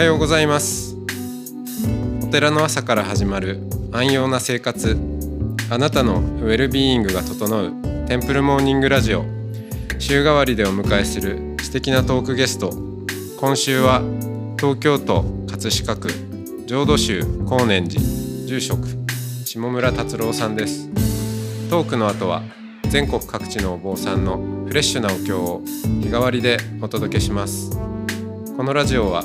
はようございます。お寺の朝から始まる安養な生活。あなたのウェルビーイングが整うテンプルモーニングラジオ。週替わりでお迎えする素敵なトークゲスト。今週は東京都葛飾区浄土宗高年寺住職下村達郎さんです。トークの後は全国各地のお坊さんのフレッシュなお経を日替わりでお届けします。このラジオは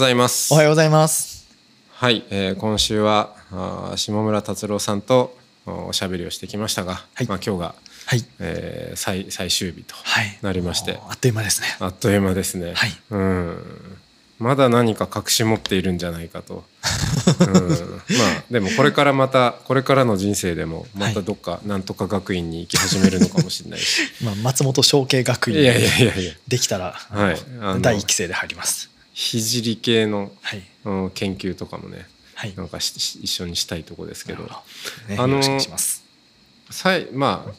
ざいます。おはようございます。はい、えー今週はあー下村達郎さんとおおしゃべりをしてきましたが、はい。まあ、今日が、はい。えー最最終日とはい。なりまして、もうあっという間ですね。あっという間ですね、はい。うん。まだ何か隠し持っているんじゃないかと、うん、まあでもこれからまたこれからの人生でもまたどっかなんとか学院に行き始めるのかもしれないし、まあ、松本商家学院いやいやいやできたら、はい。第一期生で入ります。聖系の、はい。うん研究とかもねはい。なんか一緒にしたいとこですけどねあの。さいまあ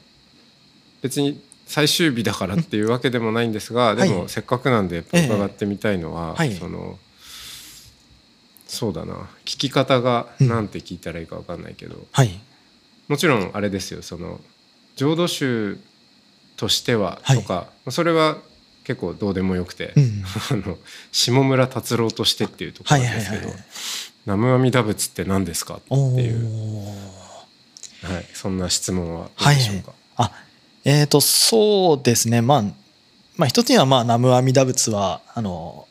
別に最終日だからっていうわけでもないんですが、でもはいせっかくなんで伺ってみたいのは、はいそのそうだな聞き方がうんなんて聞いたらいいか分かんないけど、はい。もちろんあれですよその浄土宗としてははいとか、それは結構どうでもよくて、うん。あの下村達郎としてっていうとこはいろなんですけどはいはいはい。「南無阿弥陀仏って何ですか?」っておいう、ーはい、そんな質問はどうでしょうか？あ、えっ、と、そうですね。まあ、まあ、一つには、まあ、南無阿弥陀仏は、あの、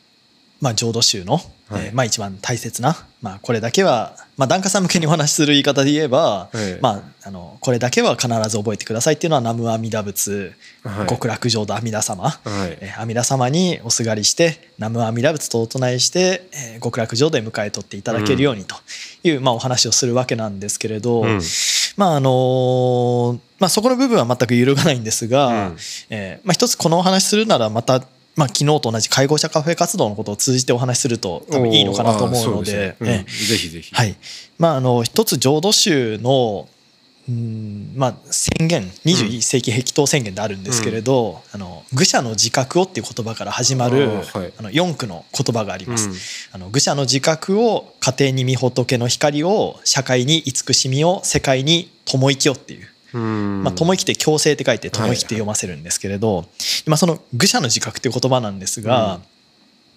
まあ、浄土宗の、はいえーまあ、一番大切な、まあ、これだけは、まあ、檀家さん向けにお話しする言い方で言えば、ええ。まあ、あの、これだけは必ず覚えてくださいっていうのは、南無阿弥陀仏、はい。極楽浄土阿弥陀様、はい。えー阿弥陀様におすがりして南無阿弥陀仏とお唱えして、えー極楽浄土へ迎え取っていただけるようにという、まあ、お話をするわけなんですけれど、うん。まああのまあ、そこの部分は全く揺るがないんですが、うん。えーまあ、一つこのお話しするならまた、まあ、昨日と同じ介護者カフェ活動のことを通じてお話しすると多分いいのかなと思うので。ぜひぜひ。はい。まあ、あの一つ浄土宗のうんまあ、宣言21世紀壁頭宣言であるんですけれど、あの愚者の自覚をっていう言葉から始まるあーはい。あの4句の言葉があります。うん。あの愚者の自覚を家庭に見仏の光を社会に慈しみを世界に友生きよっていう、うんまあ、友生きって強制って書いて友生きって読ませるんですけれど、今その愚者の自覚っていう言葉なんですが、うん。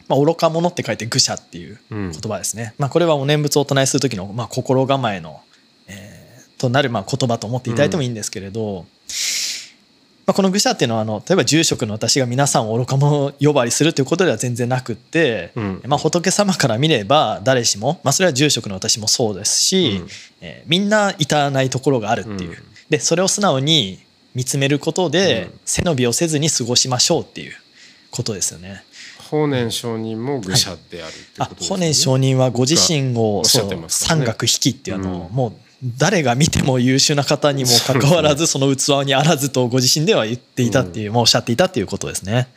まあ、愚か者って書いて愚者っていううん。言葉ですね、まあ、これはお念仏をお唱えする時のまあ心構えの、えーとなるまあ言葉と思っていただいてもいいんですけれど、まあ、この愚者っていうのはあの例えば住職の私が皆さんを愚か者呼ばわりするということでは全然なくって、うん。まあ、仏様から見れば誰しも、まあ、それは住職の私もそうですし、うん。えーみんな至らないところがあるっていう、うんでそれを素直に見つめることで、うん。背伸びをせずに過ごしましょうっていうことですよね。法然上人も愚者であるってあことですね。法然上人はご自身をね。山岳引きっていうあの、うん。もう誰が見ても優秀な方にもかかわらずその器にあらずとご自身では言っていたっていう、まあおっしゃっていたっていうことですね。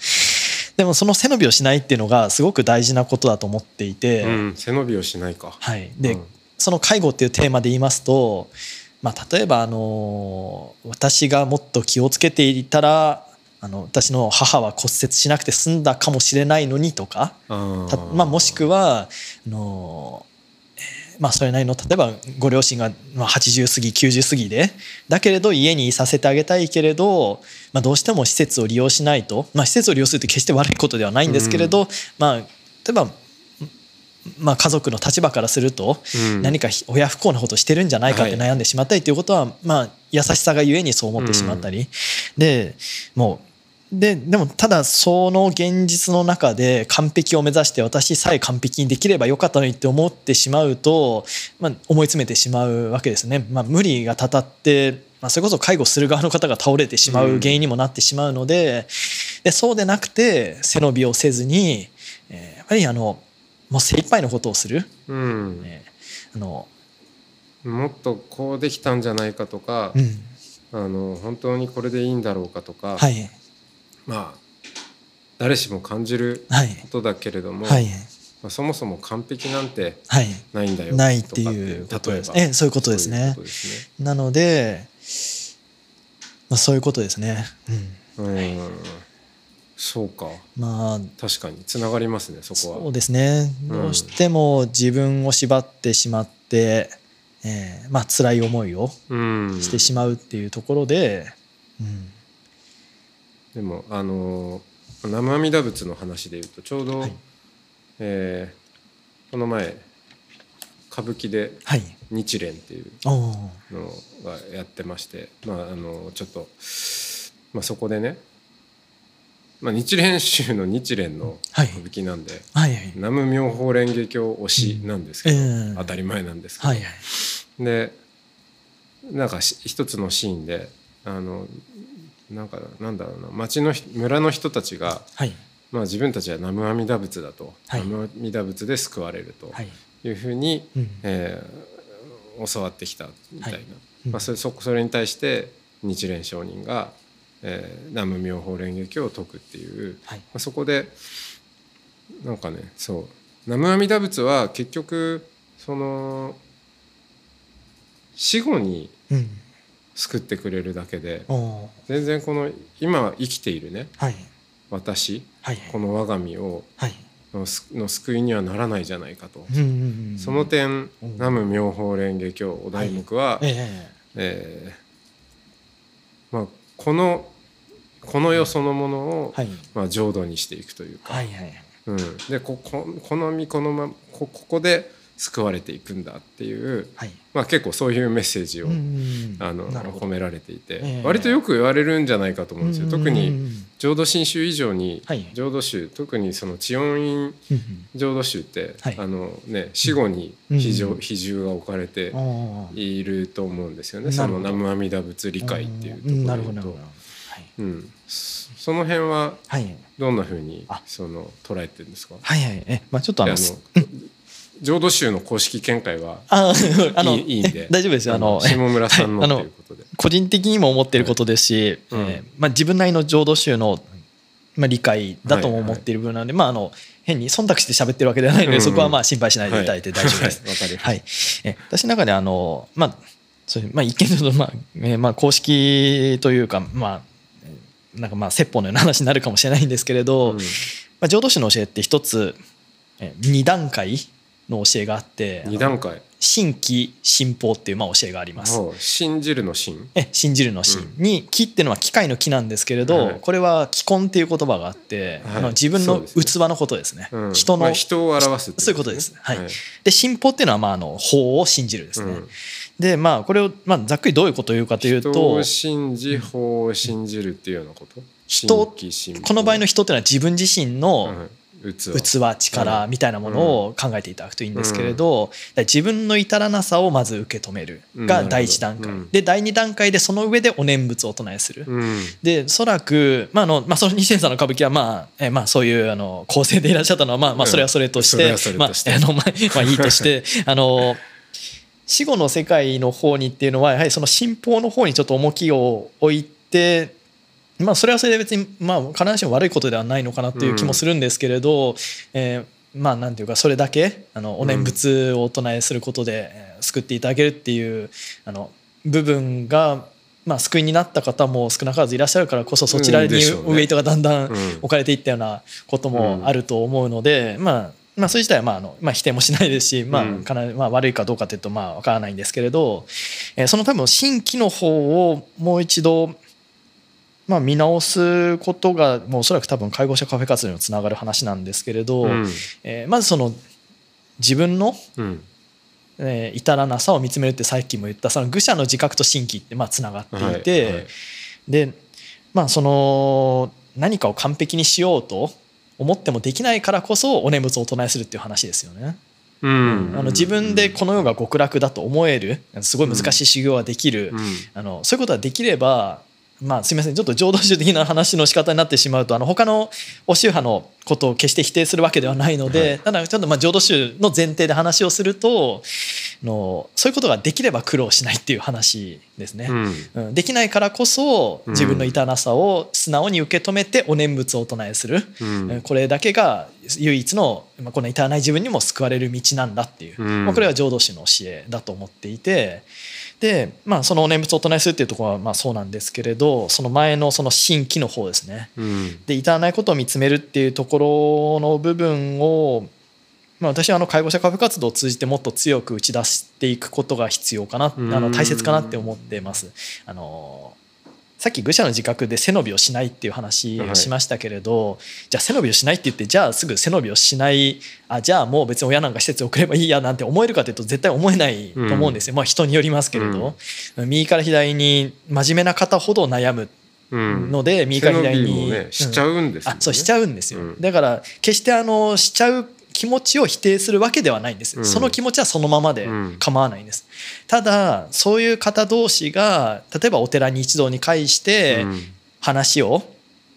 でもその背伸びをしないっていうのがすごく大事なことだと思っていて、うん、背伸びをしないか。はい、で、うん。その介護っていうテーマで言いますと、まあ、例えばあの私がもっと気をつけていたらあの私の母は骨折しなくて済んだかもしれないのにとかまあ、もしくはあの、えーまあ、それなりの例えばご両親がまあ80過ぎ90過ぎでだけれど家にいさせてあげたいけれど、まあ、どうしても施設を利用しないと、まあ、施設を利用するって決して悪いことではないんですけれど、まあ、例えば、まあ、家族の立場からするとうん。何か親不幸なことをしてるんじゃないかってはい。悩んでしまったりということは、まあ、優しさがゆえにそう思ってしまったり、でもうででもただその現実の中で完璧を目指して私さえ完璧にできればよかったのにって思ってしまうと、まあ、思い詰めてしまうわけですね。まあ、無理がたたってまあ、それこそ介護する側の方が倒れてしまう原因にもなってしまうので,、でそうでなくて背伸びをせずに、えーやっぱりあのもう精一杯のことをする、うん。ね。あのもっとこうできたんじゃないかとかう、ん。あの本当にこれでいいんだろうかとか、はい。まあ誰しも感じるはい。ことだけれども、はい。まあ、そもそも完璧なんてはい。ないんだよないっていう例えばえそういうことですね。そういうことですなので、まあ、そういうことですね、うん、ねうんそうか。まあ確かに。つながりますねそこは。そうですね。うん。どうしても自分を縛ってしまって、えーまあ辛い思いをうん。してしまうっていうところで、うん。でもあの南無阿弥陀仏の話でいうとちょうど、はい。えーこの前歌舞伎ではい。日蓮っていうのがやってまして、まあ、あのちょっと、まあ、そこでね、まあ、日蓮宗の日蓮のはい。歌舞伎なんで、はいはい。南無妙法蓮華経推しなんですけど、うんええ。当たり前なんですけど、はいはい。でなんかし一つのシーンであのなんかなんだろうな町の人村の人たちが、はい。まあ、自分たちは南無阿弥陀仏だと、はい。南無阿弥陀仏で救われるとはい。いうふうに、うん。えー教わってきたみたいな、まあ、それそそれに対して日蓮上人が、えー南無妙法蓮華経を説くっていう、はい。まあ、そこでなんかねそう南無阿弥陀仏は結局その死後にうん。救ってくれるだけでおー。全然この今生きているね。はい。私はいこの我が身をはい。の救いにはならないじゃないかと。うんうんうんその点うん南無妙法蓮華経お題目は、ええ。えーまあ、このこの世そのものを、はい。まあ、浄土にしていくというか、はいはいうん、でこここの身このまこここで救われていくんだっていう、はい。まあ、結構そういうメッセージを、うんうんあの込められていて、ええ。割とよく言われるんじゃないかと思うんですよ。特うんにうん。浄土真宗以上に、はい。浄土宗特にその知恩院浄土宗って、はい。あのね、死後に比重,、うん比重が置かれていると思うんですよね。その南無阿弥陀仏理解っていうところとうん。そその辺ははい。どんなふうにあ。その捉えてるんですか？はいはい。えまあちょっとあの浄土宗の公式見解はいいいいんで。え大丈夫ですよ。あの下村さんの はい。あのということで、個人的にも思っていることですし、うん。えーまあ、自分なりの浄土宗の、まあ、理解だとも思っている部分なので、まあ、あの変に忖度して喋ってるわけではないので、うん。そこはまあ心配しないでい。ただいて大丈夫です。はい。え私の中であの、まあそういうまあ、一見すると、まあえーまあ、公式というか、まあ、えーなんかまあ説法のような話になるかもしれないんですけれど、うん。まあ、浄土宗の教えって一つえー二段階の教えがあって二段階。新規新法っていうまあ教えがあります。信じるの信。え信じるの信。に木っていうのは機械の木なんですけれど、はい。これは気根っていう言葉があって、はい。あの自分の器のことですね。うん。人の、まあ人を表すってそういうことです。はい。はい。で信法っていうのはまああの法を信じるですね、うんでまあこれを、まあ、ざっくりどういうことを言うかという人とを信じ法を信じるっていうようなこと？人この場合の人っていうのは自分自身のうん器。器力みたいなものを考えていただくといいんですけれど、自分の至らなさをまず受け止めるが第一段階、うん。で第二段階でその上でお念仏をお唱えする、うん。でおそらく、まああのまあ、その二千さんの歌舞伎は、まあえまあ、そういうあの構成でいらっしゃったのは、まあまあ、それはそれとして、まああのまあまあいいとしてあの死後の世界の方にっていうのはやはりその信仰の方にちょっと重きを置いて。まあ、それはそれで別に、まあ、必ずしも悪いことではないのかなっていう気もするんですけれど、えーまあなんていうかそれだけあのお念仏をお唱えすることで、えー救っていただけるっていうあの部分が、まあ、救いになった方も少なからずいらっしゃるからこそそちらにウエイトがだんだんうん置かれていったようなこともあると思うので、まあまあ、それ自体はまああの、まあ、否定もしないですし、まあうんかなりまあ、悪いかどうかというとまあ分からないんですけれど、えーその多分新規の方をもう一度まあ、見直すことがもうおそらく多分介護者カフェ活動にもつながる話なんですけれど、うん。えーまずその自分の、うん。えー至らなさを見つめるってさっきも言ったその愚者の自覚と新規ってまあつながっていて、はいはい。でまあその何かを完璧にしようと思ってもできないからこそお念仏をお唱えするっていう話ですよね。うん。あの自分でこの世が極楽だと思えるすごい難しい修行ができる、うん。あのそういうことができればまあすみません。ちょっと浄土宗的な話の仕方になってしまうとあの他のお宗派のことを決して否定するわけではないので、はい、ただちょっとまあ浄土宗の前提で話をするとのそういうことができれば苦労しないっていう話ですね、うん、できないからこそ自分の痛なさを素直に受け止めてお念仏をお唱えする、うん、これだけが唯一のこの痛わない自分にも救われる道なんだっていう、まあ、これは浄土宗の教えだと思っていて。で、まあ、そのお念仏をお唱えするっていうところはまあそうなんですけれどその前のその新規の方ですね、うん、で至らないことを見つめるっていうところの部分を、まあ、私はあの介護者カフェ活動を通じてもっと強く打ち出していくことが必要かな、あの大切かなって思ってます。あのさっき愚者の自覚で背伸びをしないっていう話をしましたけれど、はい、じゃあ背伸びをしないって言ってじゃあすぐ背伸びをしないあじゃあもう別に親なんか施設送ればいいやなんて思えるかというと絶対思えないと思うんですよ、うん、まあ人によりますけれど、うん、右から左に真面目な方ほど悩むので、右から左に、ね、しちゃうんですよ、ね、そうしちゃうんですよ、だから決してあのしちゃう気持ちを否定するわけではないんです、うん、その気持ちはそのままで構わないんです、ただそういう方同士が例えばお寺に一堂に会して話を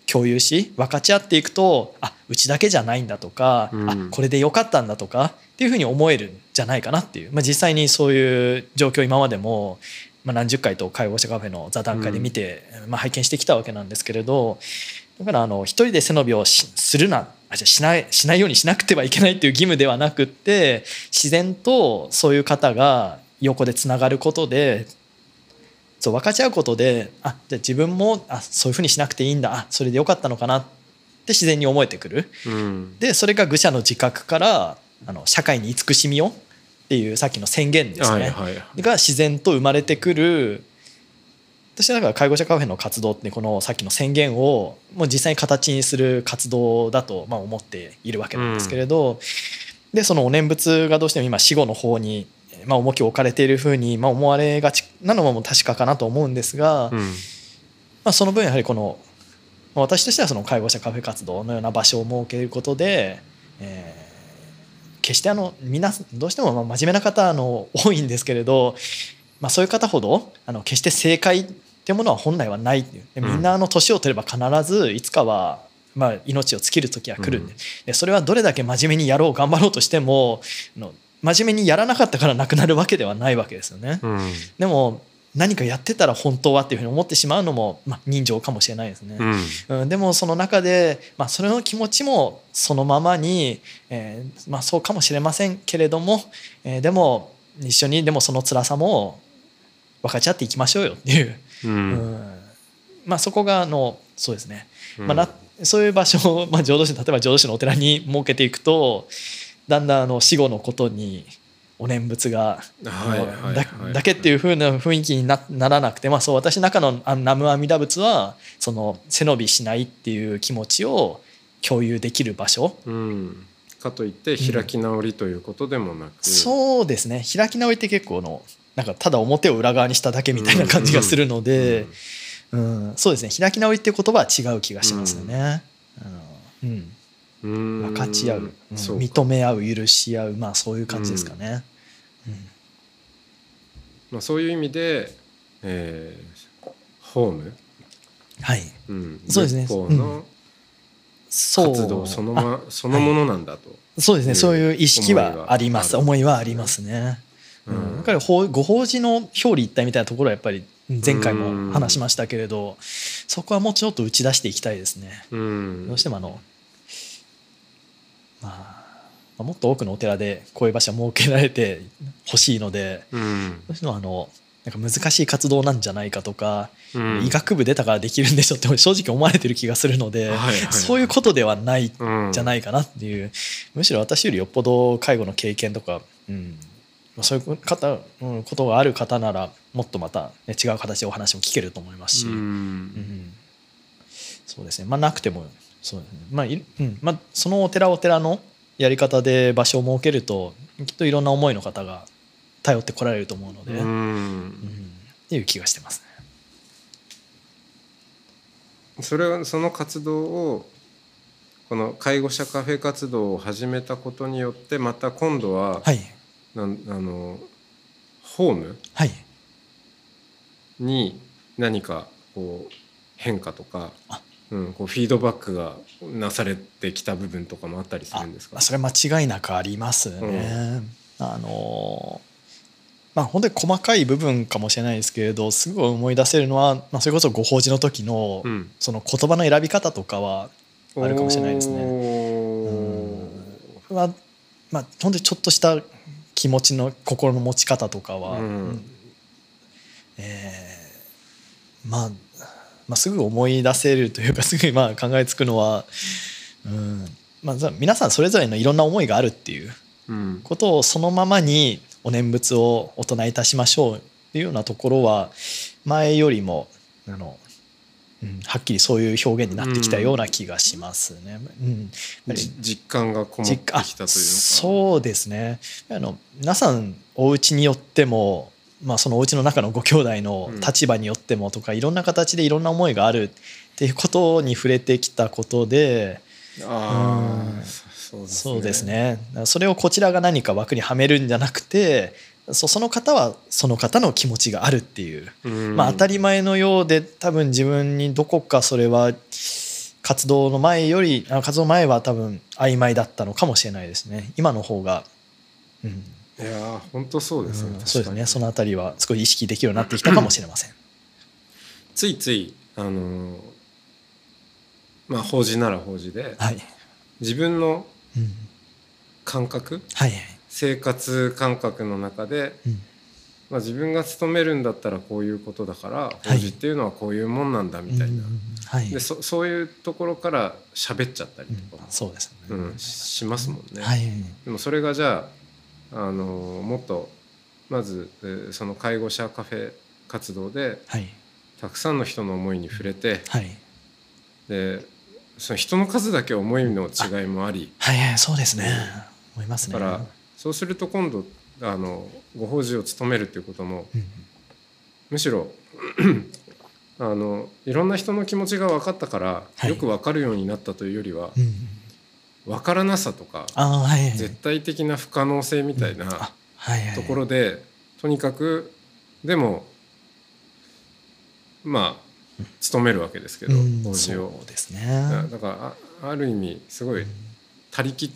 共有し分かち合っていくとあうちだけじゃないんだとか、うん、あこれでよかったんだとかっていうふうに思えるんじゃないかなっていう、まあ、実際にそういう状況今までも、まあ、何十回と介護者カフェの座談会で見て、うん、まあ、拝見してきたわけなんですけれどだからあの一人で背伸びをするなあじゃしないしないようにしなくてはいけないっていう義務ではなくって自然とそういう方が横でつながることでそう分かち合うことであじゃあ自分もあそういうふうにしなくていいんだあそれでよかったのかなって自然に思えてくる。うん、でそれが愚者の自覚からあの社会に慈しみをっていうさっきの宣言ですね、はいはい、が自然と生まれてくる私はだから介護者カフェの活動ってこのさっきの宣言をもう実際に形にする活動だとまあ思っているわけなんですけれど、うん、でそのお念仏がどうしても今死後の方にまあ重きを置かれているふうにまあ思われがちなのも確かかなと思うんですが、うん、まあ、その分やはりこの私としてはその介護者カフェ活動のような場所を設けることで、えー、決してあの皆どうしても真面目な方の多いんですけれど、まあ、そういう方ほどあの決して正解っていうものは本来はないみんなの年を取れば必ずいつかはまあ命を尽きる時は来るんで,、でそれはどれだけ真面目にやろう頑張ろうとしてもの真面目にやらなかったからなくなるわけではないわけですよね。うん、でも何かやってたら本当はっていうふうに思ってしまうのも、まあ、人情かもしれないですね、うん、うん、でもその中で、まあ、それの気持ちもそのままに、えーまあ、そうかもしれませんけれども、えー、でも一緒にでもその辛さも分かち合っていきましょうよっていううん、まあ、そこがあのそうですね、まあな、そういう場所を、まあ、浄土宗例えば浄土宗のお寺に設けていくとだんだんあの死後のことにお念仏がだけっていうふうな雰囲気になならなくて、まあ、そう私の中の南無阿弥陀仏はその背伸びしないっていう気持ちを共有できる場所。うん。かといって開き直りということでもなく、うん、そうですね。開き直りって結構のなんかただ表を裏側にしただけみたいな感じがするので、うん、うん、そうですね。開き直りっていう言葉は違う気がしますよね。うん、うん、分かち合う、うん、認め合う許し合う。まあそういう感じですかね。まあ、そういう意味で、えー、ホーム、はい。うん、そうですね。の活動その,、ま、そのものなんだと、そうですね。そういう意識はあります。思いはありますね。うん、やっぱりご法事の表裏一体みたいなところはやっぱり前回も話しましたけれどそこはもうちょっと打ち出していきたいですね。どうしてもあのまあもっと多くのお寺でこういう場所設けられてほしいので、どうしてもあのなんか難しい活動なんじゃないかとか、うん、医学部出たからできるんでしょって正直思われてる気がするので、はいはい、そういうことではないん。じゃないかなっていう、うん、むしろ私よりよっぽど介護の経験とか、うん、そういう方、うん、ことがある方ならもっとまた、ね、違う形でお話も聞けると思いますし、うん、うん、そうですね。まあなくてもそうですね。まあ、うん。まあ、そのお寺お寺のやり方で場所を設けるときっといろんな思いの方が頼ってこられると思うので、うん、っていう気がしてますね。それはその活動をこの介護者カフェ活動を始めたことによってまた今度は、はい、なあのホーム？に何かこう変化とかあ、うん、こうフィードバックがなされてきた部分とかもあったりするんですか？あそれは間違いなくありますね。あのまあ本当に細かい部分かもしれないですけれどすごい思い出せるのは、まあ、それこそご法事の時のうん。その言葉の選び方とかはあるかもしれないですね。おー。はまあ本当にちょっとした気持ちの心の持ち方とかは、うん。えーまあ、まあすぐ思い出せるというか すぐまあ考えつくのは、うん。まあ、ざ皆さんそれぞれのいろんな思いがあるっていううん。ことをそのままにお念仏をお唱えいたしましょうっていうようなところは前よりもあの、うん、はっきりそういう表現になってきたような気がしますね。うん。やっぱりじ実感がこもってきたというそうですね。あの皆さんお家によっても、まあ、そのお家の中のご兄弟の立場によってもとか、いろんな形でいろんな思いがあるっていうことに触れてきたことでああうん。そうですね。それをこちらが何か枠にはめるんじゃなくてそその方はその方の気持ちがあるっていう、うん。まあ、当たり前のようで多分自分にどこかそれは活動の前よりあ活動前は多分曖昧だったのかもしれないですね。今の方が、うん。いやー本当そうですね、うんそうですね。そのあたりは少し意識できるようになってきたかもしれません。ついついあのーまあ法事なら法事ではい、自分のうん。感覚はいはい生活感覚の中で、うん。まあ、自分が勤めるんだったらこういうことだからい。法事っていうのはこういうもんなんだみたいな、うんはい。でそそういうところから喋っちゃったりとか。うん、そうですね、うん。ししますもんね。はい。でもそれがじゃあ、あのーもっとまず、えーその介護者カフェ活動ではい。たくさんの人の思いに触れてはい。でその人の数だけ思いの違いもありはい。はい。そうですね。思いますね。だからそうすると今度あのご法事を務めるっていうこともうん。むしろ あのいろんな人の気持ちが分かったから、はい。よく分かるようになったというよりはうん。分からなさとかはいはい絶対的な不可能性みたいなところでとにかくでもまあ務めるわけですけどうん。法事を。そうですだね。だからあある意味すごい他力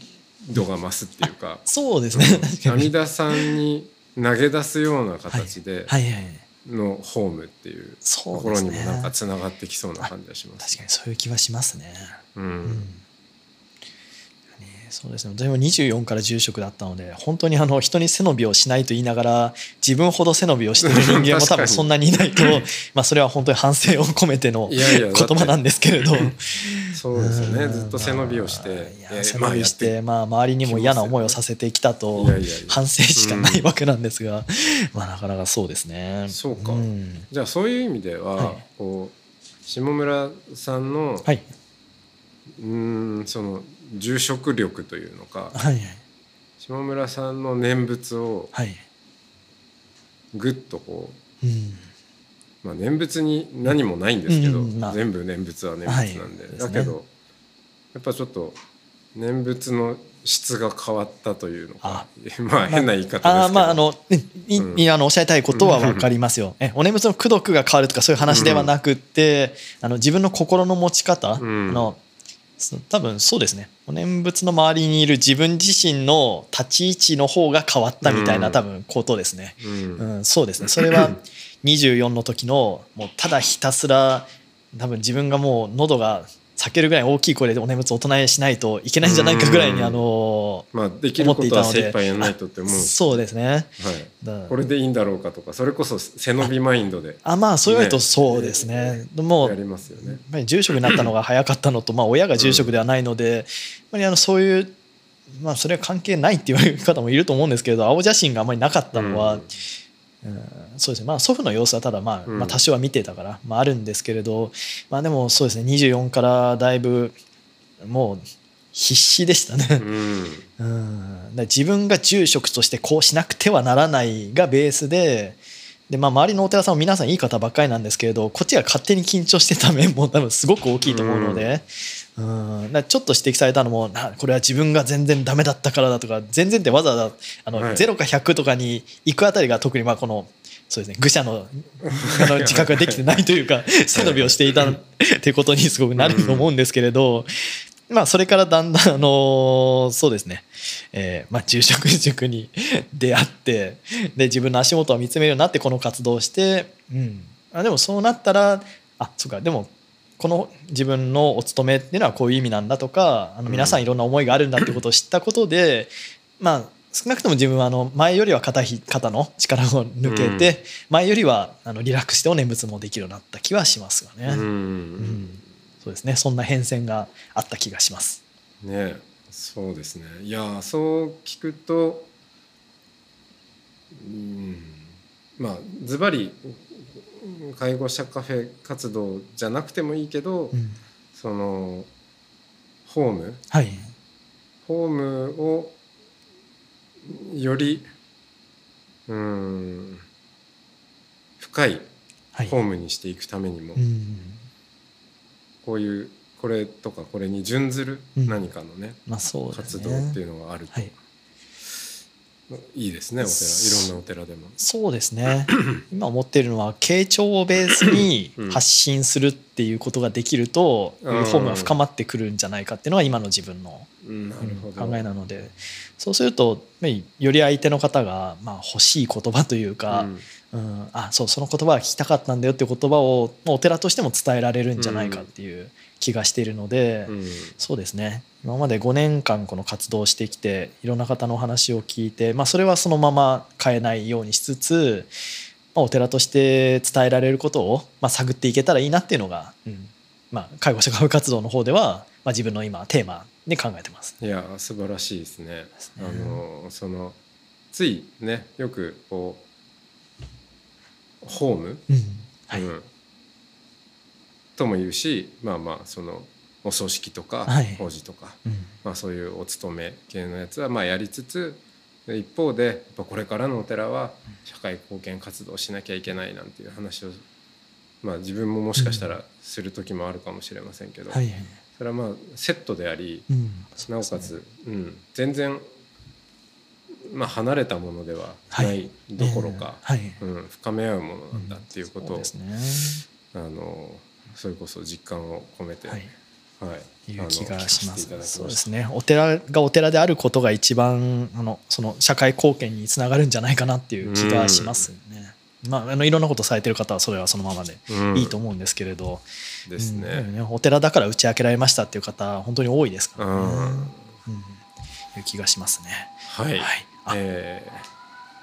度が増すっていうか。そうですね。確か阿に。弥陀さんに投げ出すような形ではい。はい。のホームっていうところにもなんかつながってきそうな感じがします。確かにそういう気はしますね。ううん。んねそうですね。私も24から住職だったので本当にあの人に背伸びをしないと言いながら自分ほど背伸びをしてる人間も多分そんなにいないと まあそれは本当に反省を込めての言葉なんですけれどそうですよね。うんずっと背伸びをして背伸びしてまあ周りにも嫌な思いをさせてきたと反省しかないわけなんですが まあなかなかそうですね。そうか。ん。じゃあそういう意味では、はい。こう下村さんの、はい。うーんその住職力というのかはい下村さんの念仏をはい。ぐっとこううん。まあ、念仏に何もないんですけど、うんまあ。全部念仏は念仏なんで,、はい。だけどやっぱちょっと念仏の質が変わったというのか まあ変な言い方ですけど、あーまああのいうん。いあのおっしゃりたいことは分かりますよ。えお念仏の功徳が変わるとかそういう話ではなくって、あの自分の心の持ち方、うん。あのそ多分そうですね。お念仏の周りにいる自分自身の立ち位置の方が変わったみたいな、うん。多分ことですね。うん。うん、そうですね。それは 24の時のもうただひたすら多分自分がもう喉が裂けるぐらい大きい声でお念仏をお唱えしないといけないんじゃないかぐらいにうん。あのまあできることは精一杯やらないとって思う。そうですね。はい、だこれでいいんだろうかとかそれこそ背伸びマインドで。あまあそう言われるとねそうですね。もうやりますよね。ぱり住職になったのが早かったのと、まあ、親が住職ではないので、やっぱりあのそういう、まあ、それは関係ないって言われる方もいると思うんですけれど青写真があまりなかったのは、うんうんそうですね。まあ祖父の様子はただまあ、うん。まあ多少は見てたから、まあ、あるんですけれど、まあ、でもそうですね。24からだいぶもう必死でしたね。うん。うん、だから自分が住職としてこうしなくてはならないがベースでで、まあ、周りのお寺さんも皆さんいい方ばっかりなんですけれどこっちが勝手に緊張してた面も多分すごく大きいと思うので、うん、だちょっと指摘されたのもなこれは自分が全然ダメだったからだとか全然ってわざわざあの、はい。0か100とかに行くあたりが特にまあこのそうですね愚者のあの 自覚ができてないというか背伸びをしていたってことにすごくなると思うんですけれど、まあそれからだんだんあのそうですね、えーまあ、住職塾に出会ってで自分の足元を見つめるようになってこの活動をして、うん、あでもそうなったらあそうかでもこの自分のお勤めっていうのはこういう意味なんだとかあの皆さんいろんな思いがあるんだってことを知ったことで、まあ少なくとも自分はあの前よりは肩ひ肩の力を抜けて、前よりはあのリラックスしてお念仏もできるようになった気はしますがね、うん。うん。そうですね。そんな変遷があった気がします。ね。そうですね。いやそう聞くとうん。まあズバリ介護者カフェ活動じゃなくてもいいけど、うん。そのホーム？はい、ホームをよりうん深いはい。ホームにしていくためにも、うん。こういうこれとかこれに準ずるうん。何かのね、まあそうです活ね動っていうのがあると、はいいいですねお寺。いろんなお寺でも。そうですね。今思っているのは傾聴をベースにうん。発信するっていうことができると、うん。ホームが深まってくるんじゃないかっていうのが今の自分の考えなので。そうするとまあより相手の方がまあ欲しい言葉というか、うんあそうその言葉が聞きたかったんだよっていう言葉をまあお寺としても伝えられるんじゃないかっていう気がしているので、うん。そうですね。今まで5年間この活動をしてきていろんな方のお話を聞いて、まあ、それはそのまま変えないようにしつつ、まあ、お寺として伝えられることを、まあ、探っていけたらいいなっていうのが、うん。まあ、介護者活動の方では、まあ、自分の今テーマに考えてます。いや素晴らしいですね。ね。あのそのついねよくこうホーム、うん。はい。うん。とも言うしまあまあそのお葬式とかはい。法事とか、うん。まあ、そういうお勤め系のやつはまあやりつつで一方でやっぱこれからのお寺は社会貢献活動しなきゃいけないなんていう話を、まあ、自分ももしかしたらする時もあるかもしれませんけど、はいはい。それはまあセットでありうん。なおかつ、うん、全然、まあ、離れたものではないどころか、はい。うん、深め合うものなんだっていうことを、そうですね。あのそれこそ実感を込めて、ははい。いいう気がします。そうですね。お寺がお寺であることが一番あのその社会貢献につながるんじゃないかなっていう気がしますね。まあ、あのいろんなことされてる方はそれはそのままでうん。いいと思うんですけれど、ですうん。でもね。ねお寺だから打ち明けられましたっていう方本当に多いですからね。うん。うん。いう気がしますね。はい、はいあ。え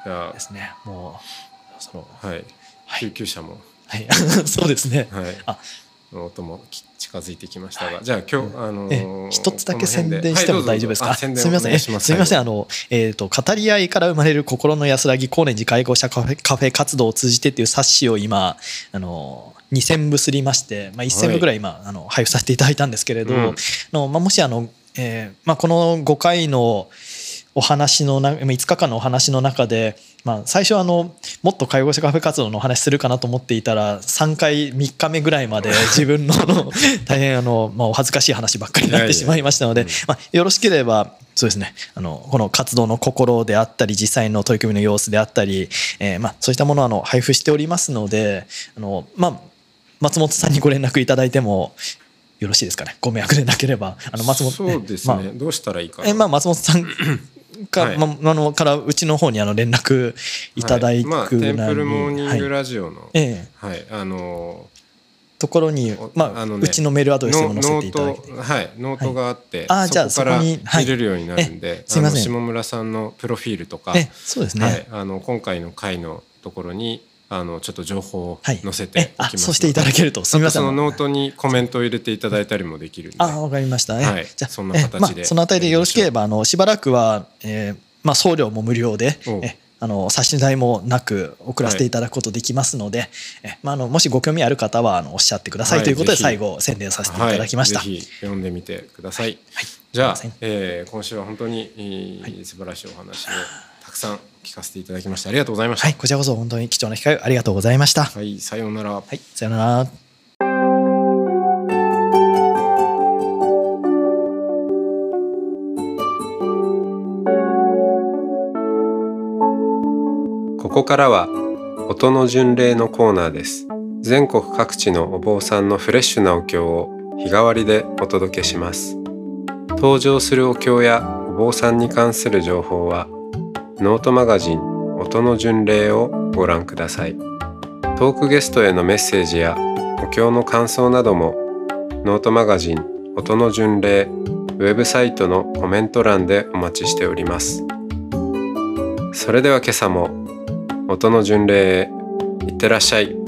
ー、ですね。もうそろあはい。はい。救急車も、はい。そうですね。はい。あ。音もき近づいてきましたが、じゃあ今日、あのえー一つだけ宣伝しても大丈夫ですか、どうぞ。あ宣伝すみません、す。すみません、あの、えっ、と、語り合いから生まれる心の安らぎ、高年寺介護者カフェカフェ活動を通じてっていう冊子を今、あの、2000部すりまして、まあ、1000部ぐらい今、あの配布させていただいたんですけれど、うん。あのまあ、もしあの、えーまあ、この5回のお話のな5日間のお話の中で、まあ、最初あのもっと介護者カフェ活動のお話するかなと思っていたら3回3日目ぐらいまで 自分の大変あの、まあ、お恥ずかしい話ばっかりになってしまいましたのでまあ、よろしければそうですねあのこの活動の心であったり実際の取り組みの様子であったり、えーまあ、そういったものをあの配布しておりますのであの、まあ、松本さんにご連絡いただいてもよろしいですかね。ご迷惑でなければ。あの松本そうですね、まあどうしたらいいかな。えまあ、松本さんか、はい。まあ、あのからうちの方にあの連絡いただくはい。まあ、テンプルモーニングはいラジオの、ええ。はい、あのところにお、まああのねうちのメールアドレスノも載せていただいて。ノート、はい、ノートがあって、あーじゃあそこから見れるようになるんで、えすいません。下村さんのプロフィールとか、えそうですね、はい、あの今回の回のところにあのちょっと情報をはい。載せてえおきますので、あそうしていただけると。すみません。あとそのノートにコメントを入れていただいたりもできるあわかりました。ね、はい。じゃあそんな形で。えまあ、そのあたりでよろしければあのしばらくは、えーまあ、送料も無料でえあの差し代もなく送らせていただくことできますので、えまあ、あのもしご興味ある方はあのおっしゃってくださいはいということで最後宣伝させていただきました。はい、ぜひ読んでみてください。はい。じゃあえー今週は本当に、えー素晴らしいお話をたくさん聞かせていただきましてありがとうございました、はい、こちらこそ本当に貴重な機会ありがとうございました、はい、さようなら、はい、さようなら。ここからは音の巡礼のコーナーです。全国各地のお坊さんのフレッシュなお経を日替わりでお届けします。登場するお経やお坊さんに関する情報はノートマガジン音の巡礼をご覧ください。トークゲストへのメッセージやお経の感想などもノートマガジン音の巡礼ウェブサイトのコメント欄でお待ちしております。それでは今朝も音の巡礼へいってらっしゃい。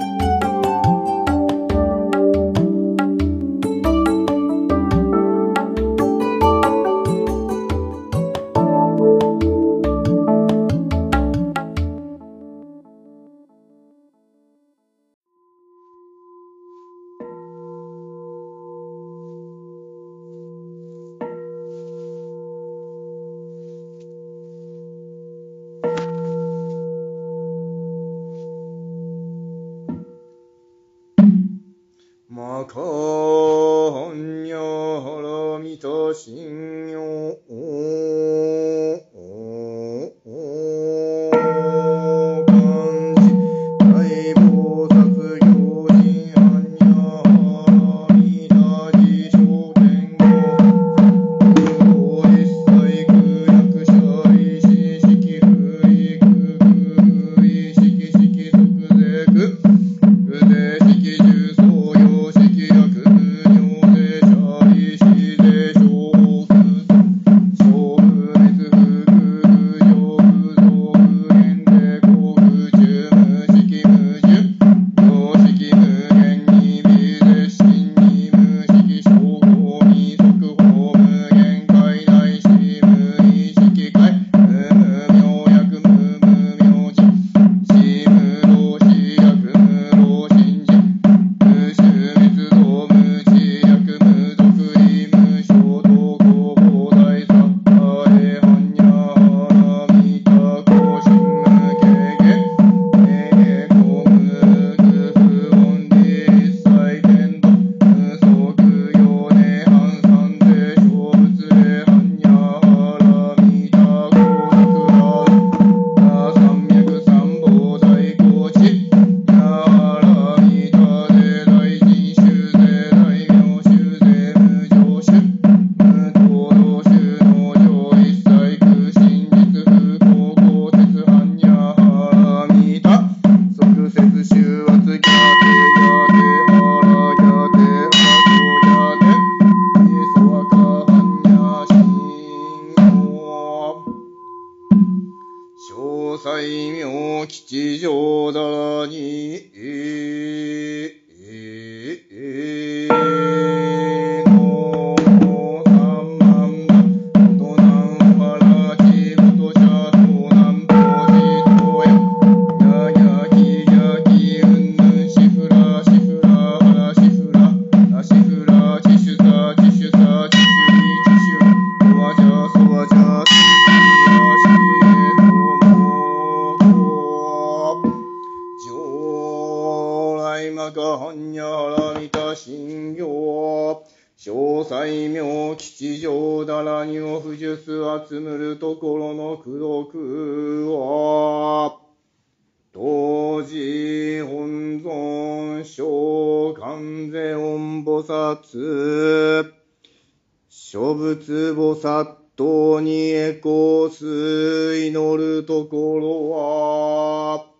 西明吉祥だらにを不術集むるところの苦毒は、当時本尊小観世音菩薩、諸仏菩薩等に栄光す。祈るところは、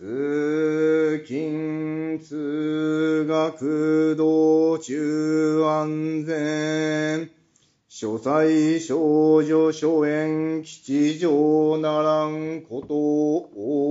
通勤通学道中安全。所斎少女所園吉祥ならんことを。